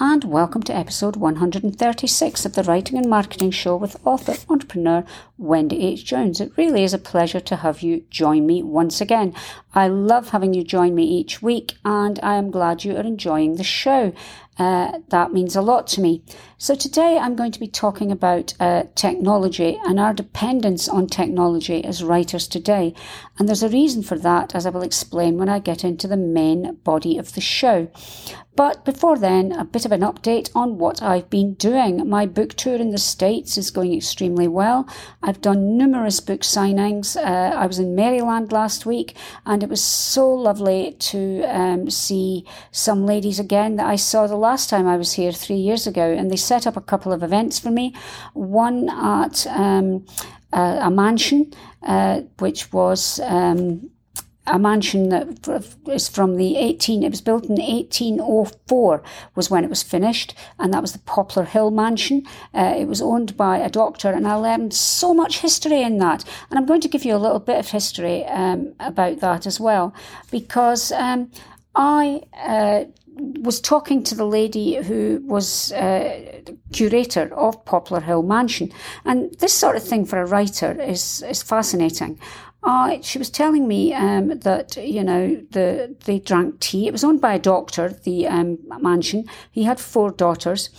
and welcome to episode 136 of the Writing and Marketing Show with author entrepreneur Wendy H. Jones. It really is a pleasure to have you join me once again. I love having you join me each week, and I am glad you are enjoying the show. Uh, that means a lot to me. So, today I'm going to be talking about uh, technology and our dependence on technology as writers today. And there's a reason for that, as I will explain when I get into the main body of the show. But before then, a bit of an update on what I've been doing. My book tour in the States is going extremely well. I've done numerous book signings. Uh, I was in Maryland last week, and it was so lovely to um, see some ladies again that I saw the last time I was here three years ago. And they set up a couple of events for me. One at um, a, a, mansion, uh, which was um, a mansion that is from the 18 it was built in 1804 was when it was finished and that was the poplar hill mansion uh, it was owned by a doctor and i learned so much history in that and i'm going to give you a little bit of history um, about that as well because um, i uh, was talking to the lady who was uh, curator of Poplar Hill Mansion, and this sort of thing for a writer is is fascinating. Uh, she was telling me um, that you know the they drank tea. It was owned by a doctor. The um, mansion. He had four daughters,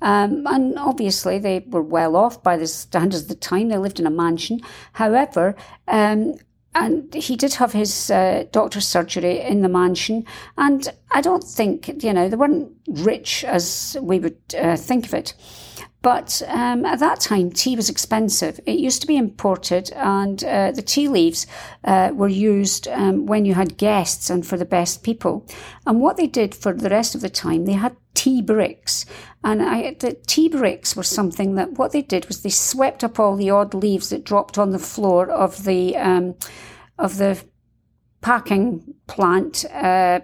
um, and obviously they were well off by the standards of the time. They lived in a mansion. However, um, and he did have his uh, doctor's surgery in the mansion. And I don't think you know they weren't rich as we would uh, think of it. But um, at that time, tea was expensive. It used to be imported, and uh, the tea leaves uh, were used um, when you had guests and for the best people. And what they did for the rest of the time, they had tea bricks. And I, the tea bricks were something that what they did was they swept up all the odd leaves that dropped on the floor of the um, of the packing plant, uh,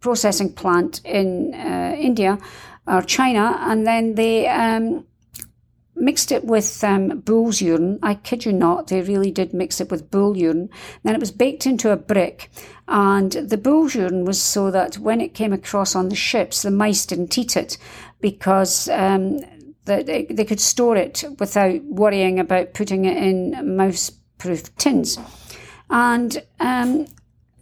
processing plant in uh, India or China, and then they um, mixed it with um, bull's urine. I kid you not, they really did mix it with bull urine. Then it was baked into a brick, and the bull's urine was so that when it came across on the ships, the mice didn't eat it because um, they, they could store it without worrying about putting it in mouse-proof tins. And um,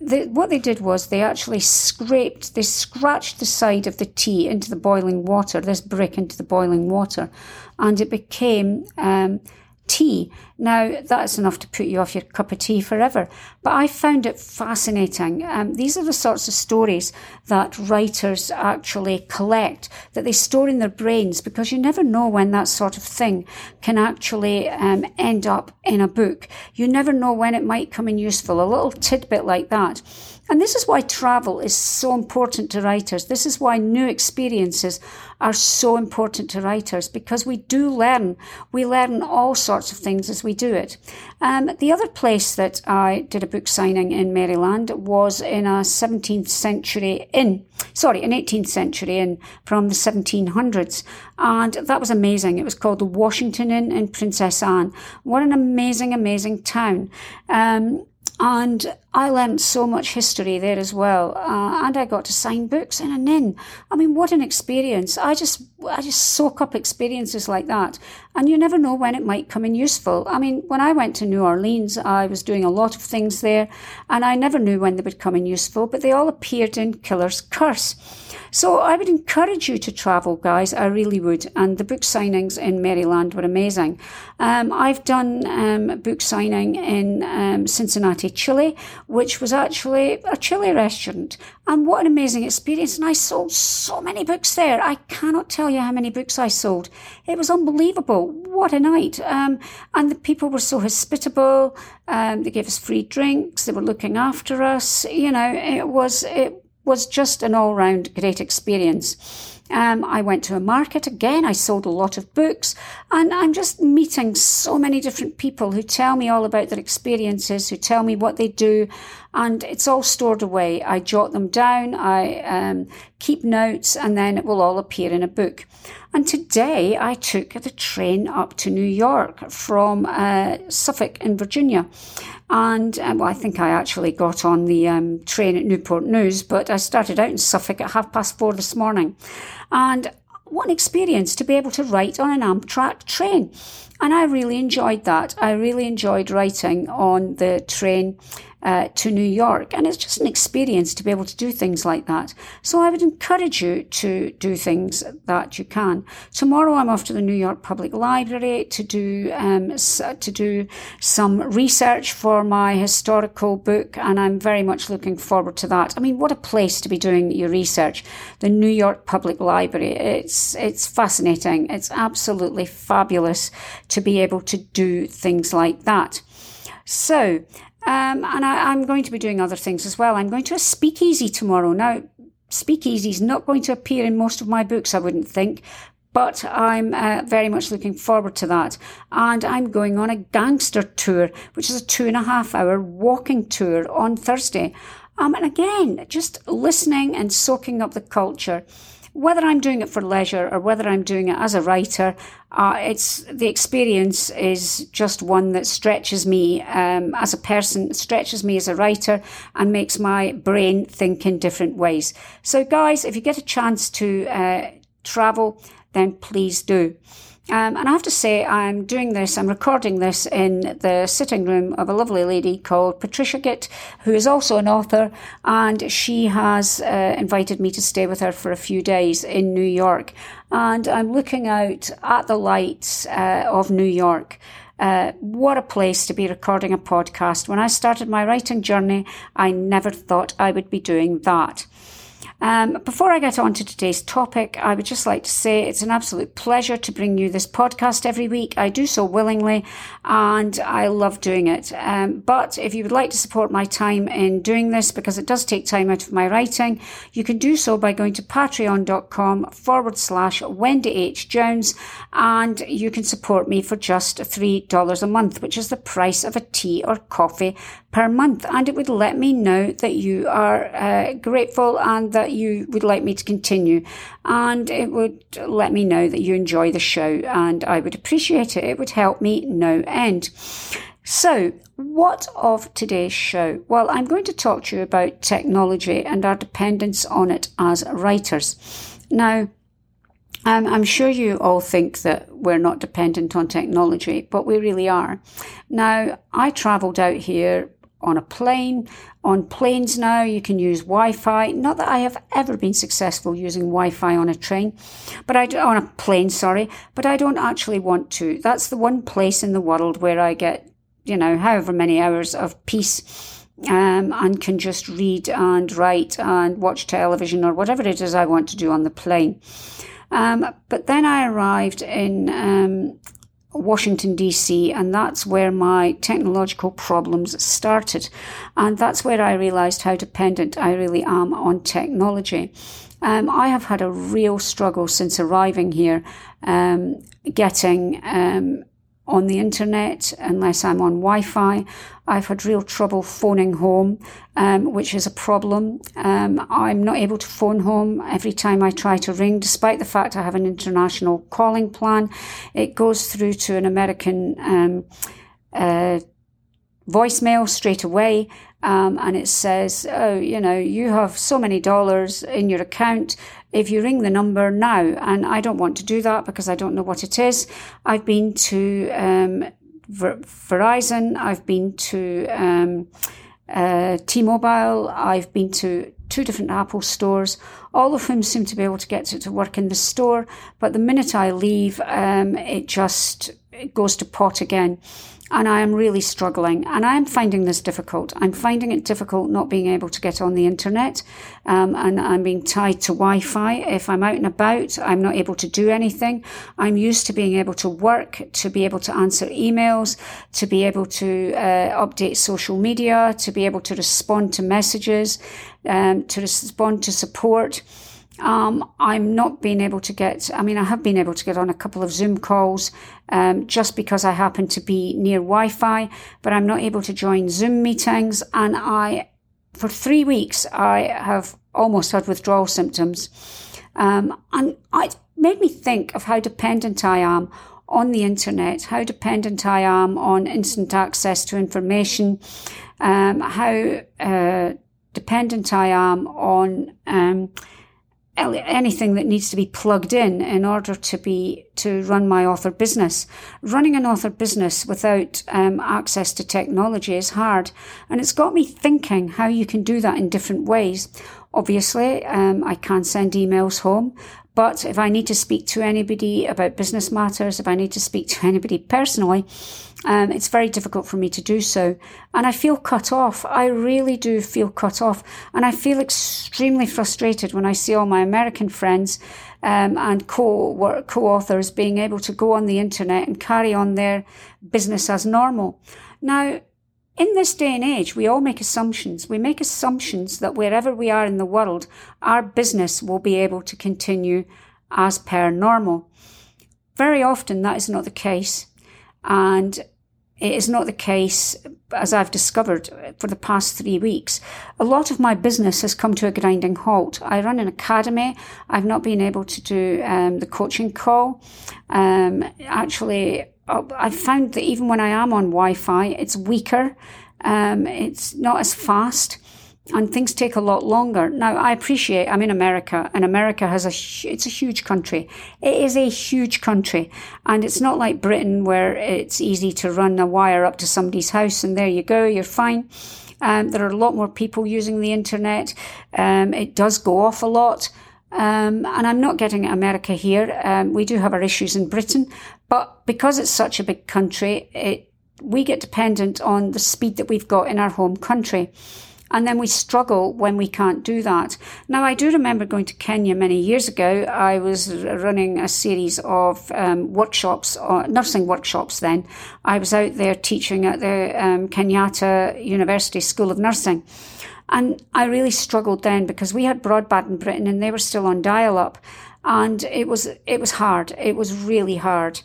the, what they did was they actually scraped, they scratched the side of the tea into the boiling water, this brick into the boiling water, and it became um, tea. Now, that's enough to put you off your cup of tea forever. But I found it fascinating. Um, these are the sorts of stories that writers actually collect, that they store in their brains, because you never know when that sort of thing can actually um, end up in a book. You never know when it might come in useful. A little tidbit like that. And this is why travel is so important to writers. This is why new experiences are so important to writers because we do learn. We learn all sorts of things as we do it. Um, the other place that I did a book signing in Maryland was in a 17th century inn, sorry, an 18th century inn from the 1700s. And that was amazing. It was called the Washington Inn in Princess Anne. What an amazing, amazing town. Um, and I learned so much history there as well, uh, and I got to sign books in an inn. I mean, what an experience! I just, I just soak up experiences like that, and you never know when it might come in useful. I mean, when I went to New Orleans, I was doing a lot of things there, and I never knew when they would come in useful, but they all appeared in Killer's Curse. So I would encourage you to travel, guys. I really would. And the book signings in Maryland were amazing. Um, I've done um, book signing in um, Cincinnati, Chili which was actually a chili restaurant. And what an amazing experience. And I sold so many books there. I cannot tell you how many books I sold. It was unbelievable. What a night. Um, and the people were so hospitable. Um, they gave us free drinks. They were looking after us. You know, it was, it was just an all round great experience. Um, I went to a market again. I sold a lot of books and I'm just meeting so many different people who tell me all about their experiences, who tell me what they do. And it's all stored away. I jot them down. I um, keep notes and then it will all appear in a book. And today I took the train up to New York from uh, Suffolk in Virginia. And um, well, I think I actually got on the um, train at Newport News, but I started out in Suffolk at half past four this morning. And what an experience to be able to write on an Amtrak train. And I really enjoyed that. I really enjoyed writing on the train uh, to New York. And it's just an experience to be able to do things like that. So I would encourage you to do things that you can. Tomorrow I'm off to the New York Public Library to do, um, to do some research for my historical book. And I'm very much looking forward to that. I mean, what a place to be doing your research. The New York Public Library. It's, it's fascinating. It's absolutely fabulous to be able to do things like that. So, um, and I, am going to be doing other things as well. I'm going to a speakeasy tomorrow. Now, speakeasy is not going to appear in most of my books, I wouldn't think, but I'm uh, very much looking forward to that. And I'm going on a gangster tour, which is a two and a half hour walking tour on Thursday. Um, and again, just listening and soaking up the culture whether I'm doing it for leisure or whether I'm doing it as a writer, uh, it's the experience is just one that stretches me um, as a person, stretches me as a writer, and makes my brain think in different ways. So, guys, if you get a chance to uh, travel, then please do. Um, and I have to say, I'm doing this, I'm recording this in the sitting room of a lovely lady called Patricia Gitt, who is also an author, and she has uh, invited me to stay with her for a few days in New York. And I'm looking out at the lights uh, of New York. Uh, what a place to be recording a podcast. When I started my writing journey, I never thought I would be doing that. Um, before I get on to today's topic, I would just like to say it's an absolute pleasure to bring you this podcast every week. I do so willingly and I love doing it. Um, but if you would like to support my time in doing this, because it does take time out of my writing, you can do so by going to patreon.com forward slash Wendy H. Jones and you can support me for just $3 a month, which is the price of a tea or coffee per month. And it would let me know that you are uh, grateful and that you would like me to continue. And it would let me know that you enjoy the show and I would appreciate it. It would help me no end. So, what of today's show? Well, I'm going to talk to you about technology and our dependence on it as writers. Now, um, I'm sure you all think that we're not dependent on technology, but we really are. Now, I travelled out here on a plane. On planes now, you can use Wi-Fi. Not that I have ever been successful using Wi-Fi on a train, but I on a plane, sorry, but I don't actually want to. That's the one place in the world where I get, you know, however many hours of peace. Um, and can just read and write and watch television or whatever it is I want to do on the plane. Um, but then I arrived in um, Washington, D.C., and that's where my technological problems started. And that's where I realized how dependent I really am on technology. Um, I have had a real struggle since arriving here, um, getting um, on the internet unless I'm on Wi Fi. I've had real trouble phoning home, um, which is a problem. Um, I'm not able to phone home every time I try to ring, despite the fact I have an international calling plan. It goes through to an American um, uh, voicemail straight away. Um, and it says, oh, you know, you have so many dollars in your account if you ring the number now. And I don't want to do that because I don't know what it is. I've been to um, Ver- Verizon, I've been to um, uh, T Mobile, I've been to two different Apple stores, all of whom seem to be able to get it to work in the store. But the minute I leave, um, it just it goes to pot again and I am really struggling. And I am finding this difficult. I'm finding it difficult not being able to get on the internet, um, and I'm being tied to Wi-Fi. If I'm out and about, I'm not able to do anything. I'm used to being able to work, to be able to answer emails, to be able to uh, update social media, to be able to respond to messages, um, to respond to support. Um, I'm not being able to get, I mean, I have been able to get on a couple of Zoom calls um, just because I happen to be near Wi Fi, but I'm not able to join Zoom meetings. And I, for three weeks, I have almost had withdrawal symptoms. Um, and it made me think of how dependent I am on the internet, how dependent I am on instant access to information, um, how uh, dependent I am on um, anything that needs to be plugged in in order to be to run my author business. Running an author business without um, access to technology is hard, and it's got me thinking how you can do that in different ways. Obviously, um, I can send emails home. But if I need to speak to anybody about business matters, if I need to speak to anybody personally, um, it's very difficult for me to do so. And I feel cut off. I really do feel cut off. And I feel extremely frustrated when I see all my American friends um, and co co-authors being able to go on the internet and carry on their business as normal. Now, in this day and age, we all make assumptions. We make assumptions that wherever we are in the world, our business will be able to continue as per normal. Very often, that is not the case. And it is not the case, as I've discovered for the past three weeks. A lot of my business has come to a grinding halt. I run an academy. I've not been able to do um, the coaching call. Um, actually, I found that even when I am on Wi-Fi, it's weaker. Um, it's not as fast and things take a lot longer. Now, I appreciate I'm in America and America has a, it's a huge country. It is a huge country and it's not like Britain where it's easy to run a wire up to somebody's house and there you go, you're fine. Um, there are a lot more people using the internet. Um, it does go off a lot. Um, and I'm not getting America here. Um, we do have our issues in Britain, but because it's such a big country, it, we get dependent on the speed that we've got in our home country. And then we struggle when we can't do that. Now, I do remember going to Kenya many years ago. I was running a series of um, workshops, uh, nursing workshops then. I was out there teaching at the um, Kenyatta University School of Nursing. And I really struggled then because we had broadband in Britain and they were still on dial up. And it was, it was hard. It was really hard.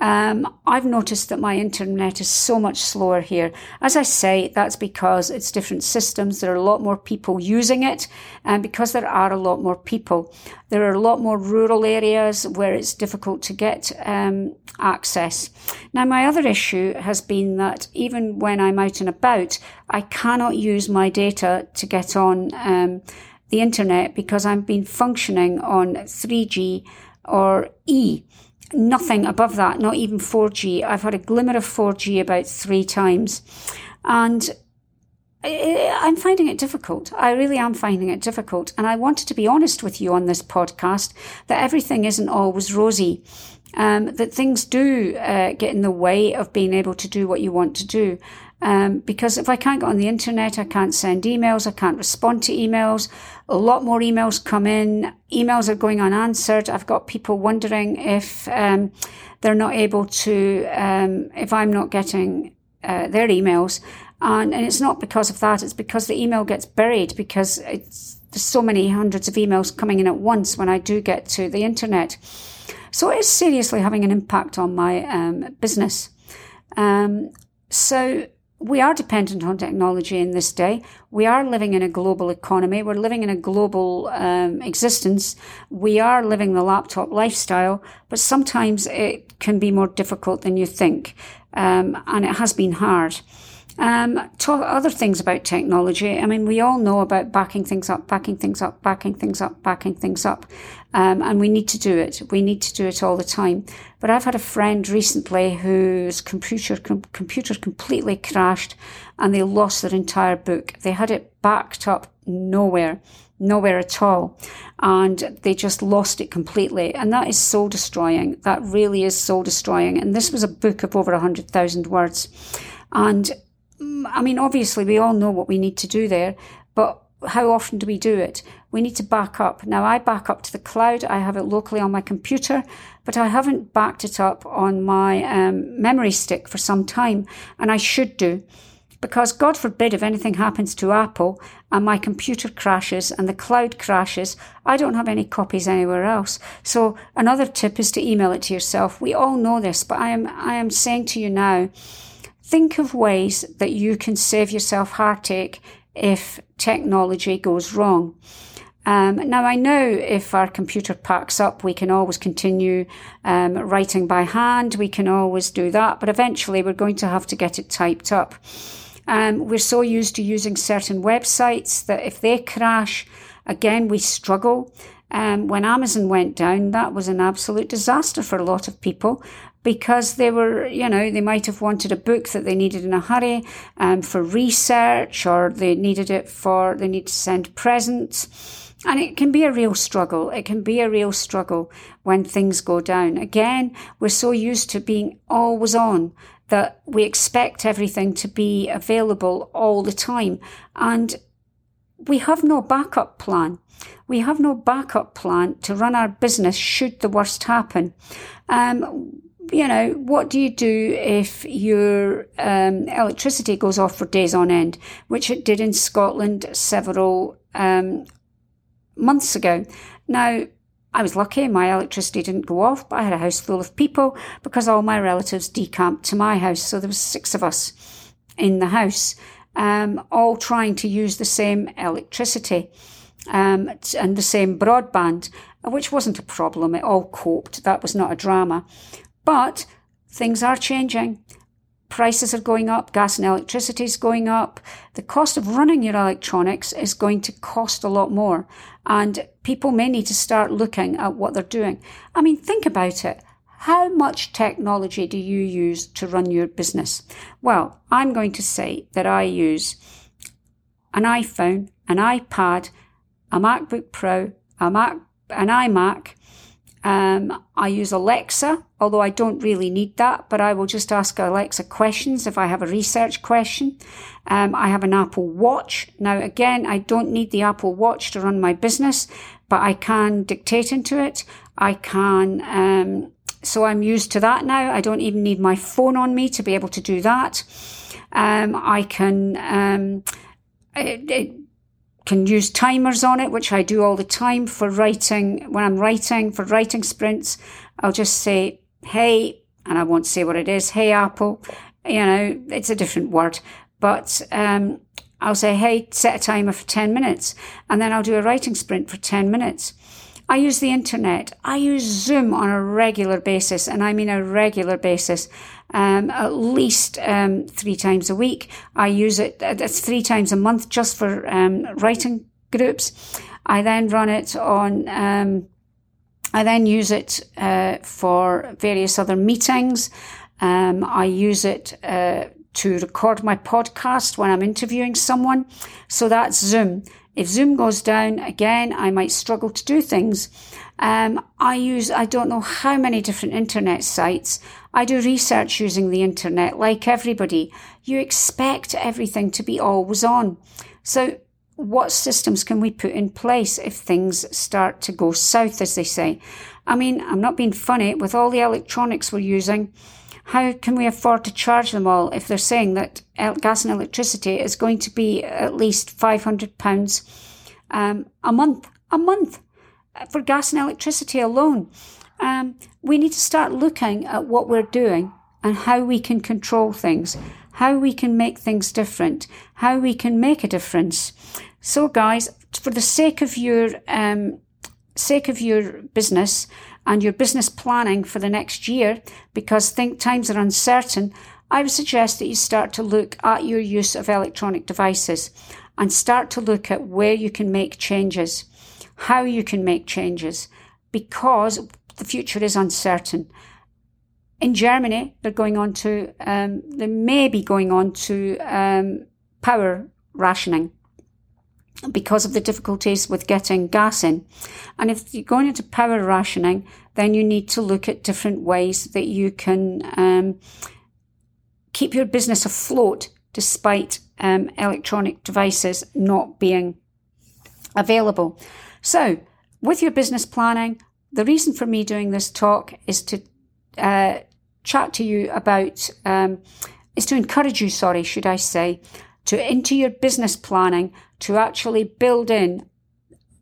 Um, I've noticed that my internet is so much slower here. As I say, that's because it's different systems. There are a lot more people using it, and because there are a lot more people, there are a lot more rural areas where it's difficult to get um, access. Now, my other issue has been that even when I'm out and about, I cannot use my data to get on um, the internet because I've been functioning on 3G or E nothing above that, not even 4G. I've had a glimmer of 4G about three times. And I'm finding it difficult. I really am finding it difficult. And I wanted to be honest with you on this podcast that everything isn't always rosy. Um, that things do uh, get in the way of being able to do what you want to do. Um, because if I can't get on the internet, I can't send emails, I can't respond to emails. A lot more emails come in. Emails are going unanswered. I've got people wondering if um, they're not able to, um, if I'm not getting uh, their emails. And, and it's not because of that, it's because the email gets buried because it's, there's so many hundreds of emails coming in at once when I do get to the internet. So it is seriously having an impact on my um, business. Um, so we are dependent on technology in this day. We are living in a global economy. We're living in a global um, existence. We are living the laptop lifestyle, but sometimes it can be more difficult than you think. Um, and it has been hard. Um, talk other things about technology. I mean, we all know about backing things up, backing things up, backing things up, backing things up. Um, and we need to do it. We need to do it all the time. But I've had a friend recently whose computer, com- computer completely crashed and they lost their entire book. They had it backed up nowhere, nowhere at all. And they just lost it completely. And that is soul destroying. That really is soul destroying. And this was a book of over hundred thousand words. And mm, I mean, obviously, we all know what we need to do there, how often do we do it? We need to back up. Now, I back up to the cloud. I have it locally on my computer, but I haven't backed it up on my um, memory stick for some time, and I should do. because God forbid if anything happens to Apple and my computer crashes and the cloud crashes, I don't have any copies anywhere else. So another tip is to email it to yourself. We all know this, but I am, I am saying to you now, think of ways that you can save yourself heartache if technology goes wrong. Um, now, I know if our computer packs up, we can always continue um, writing by hand. We can always do that, but eventually we're going to have to get it typed up. Um, we're so used to using certain websites that if they crash, again, we struggle. Um, when Amazon went down, that was an absolute disaster for a lot of people because they were, you know, they might have wanted a book that they needed in a hurry um, for research or they needed it for, they need to send presents. And it can be a real struggle. It can be a real struggle when things go down. Again, we're so used to being always on that we expect everything to be available all the time. And we have no backup plan. We have no backup plan to run our business should the worst happen. Um, you know, what do you do if your um, electricity goes off for days on end, which it did in Scotland several um, months ago. Now, I was lucky my electricity didn't go off, but I had a house full of people because all my relatives decamped to my house. So there was six of us in the house, um, all trying to use the same electricity um, and the same broadband, which wasn't a problem. It all coped. That was not a drama. But things are changing prices are going up, gas and electricity is going up. The cost of running your electronics is going to cost a lot more. And people may need to start looking at what they're doing. I mean, think about it. How much technology do you use to run your business? Well, I'm going to say that I use an iPhone, an iPad, a MacBook Pro, a Mac, an iMac, um, I use Alexa, although I don't really need that, but I will just ask Alexa questions if I have a research question. Um, I have an Apple Watch. Now, again, I don't need the Apple Watch to run my business, but I can dictate into it. I can, um, so I'm used to that now. I don't even need my phone on me to be able to do that. Um, I can, um, it, it, can use timers on it, which I do all the time for writing. When I'm writing for writing sprints, I'll just say, Hey, and I won't say what it is. Hey, Apple. You know, it's a different word, but, um, I'll say, Hey, set a timer for 10 minutes. And then I'll do a writing sprint for 10 minutes. I use the internet. I use Zoom on a regular basis, and I mean a regular basis um, at least um, three times a week. I use it, that's three times a month just for um, writing groups. I then run it on, um, I then use it uh, for various other meetings. Um, I use it uh, to record my podcast when I'm interviewing someone. So that's Zoom. If Zoom goes down again, I might struggle to do things. Um, I use, I don't know how many different internet sites. I do research using the internet like everybody. You expect everything to be always on. So what systems can we put in place if things start to go south, as they say? I mean, I'm not being funny. With all the electronics we're using, how can we afford to charge them all if they're saying that gas and electricity is going to be at least £500 um, a month? A month for gas and electricity alone. Um, we need to start looking at what we're doing and how we can control things, how we can make things different, how we can make a difference. So, guys, for the sake of your um, sake of your business and your business planning for the next year, because think times are uncertain, I would suggest that you start to look at your use of electronic devices and start to look at where you can make changes how you can make changes because the future is uncertain. In Germany, they're going on to, um, they may be going on to um, power rationing because of the difficulties with getting gas in. And if you're going into power rationing, then you need to look at different ways that you can um, keep your business afloat despite um, electronic devices not being available. So, with your business planning, the reason for me doing this talk is to uh, chat to you about um, is to encourage you, sorry, should I say, to into your business planning to actually build in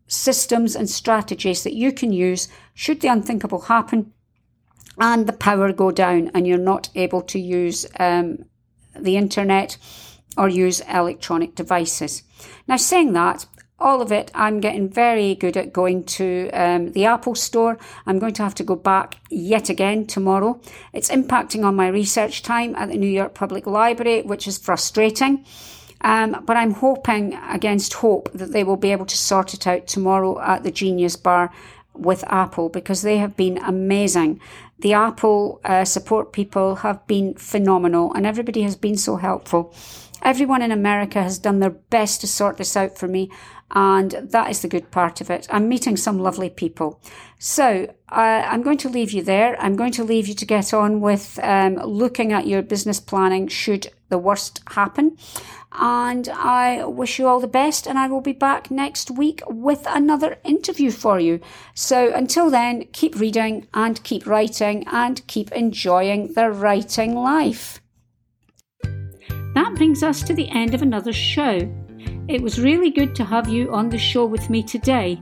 systems and strategies that you can use should the unthinkable happen and the power go down and you're not able to use um, the internet or use electronic devices. Now, saying that, all of it, I'm getting very good at going to um, the Apple Store. I'm going to have to go back yet again tomorrow. It's impacting on my research time at the New York Public Library, which is frustrating. Um, but I'm hoping against hope that they will be able to sort it out tomorrow at the Genius Bar with Apple because they have been amazing. The Apple uh, support people have been phenomenal and everybody has been so helpful. Everyone in America has done their best to sort this out for me, and that is the good part of it. I'm meeting some lovely people. So uh, I'm going to leave you there. I'm going to leave you to get on with um, looking at your business planning should the worst happen. And I wish you all the best, and I will be back next week with another interview for you. So until then, keep reading and keep writing and keep enjoying the writing life. That brings us to the end of another show. It was really good to have you on the show with me today.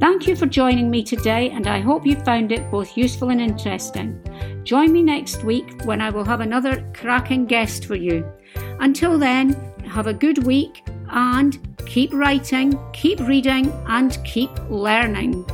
Thank you for joining me today, and I hope you found it both useful and interesting. Join me next week when I will have another cracking guest for you. Until then, have a good week and keep writing, keep reading, and keep learning.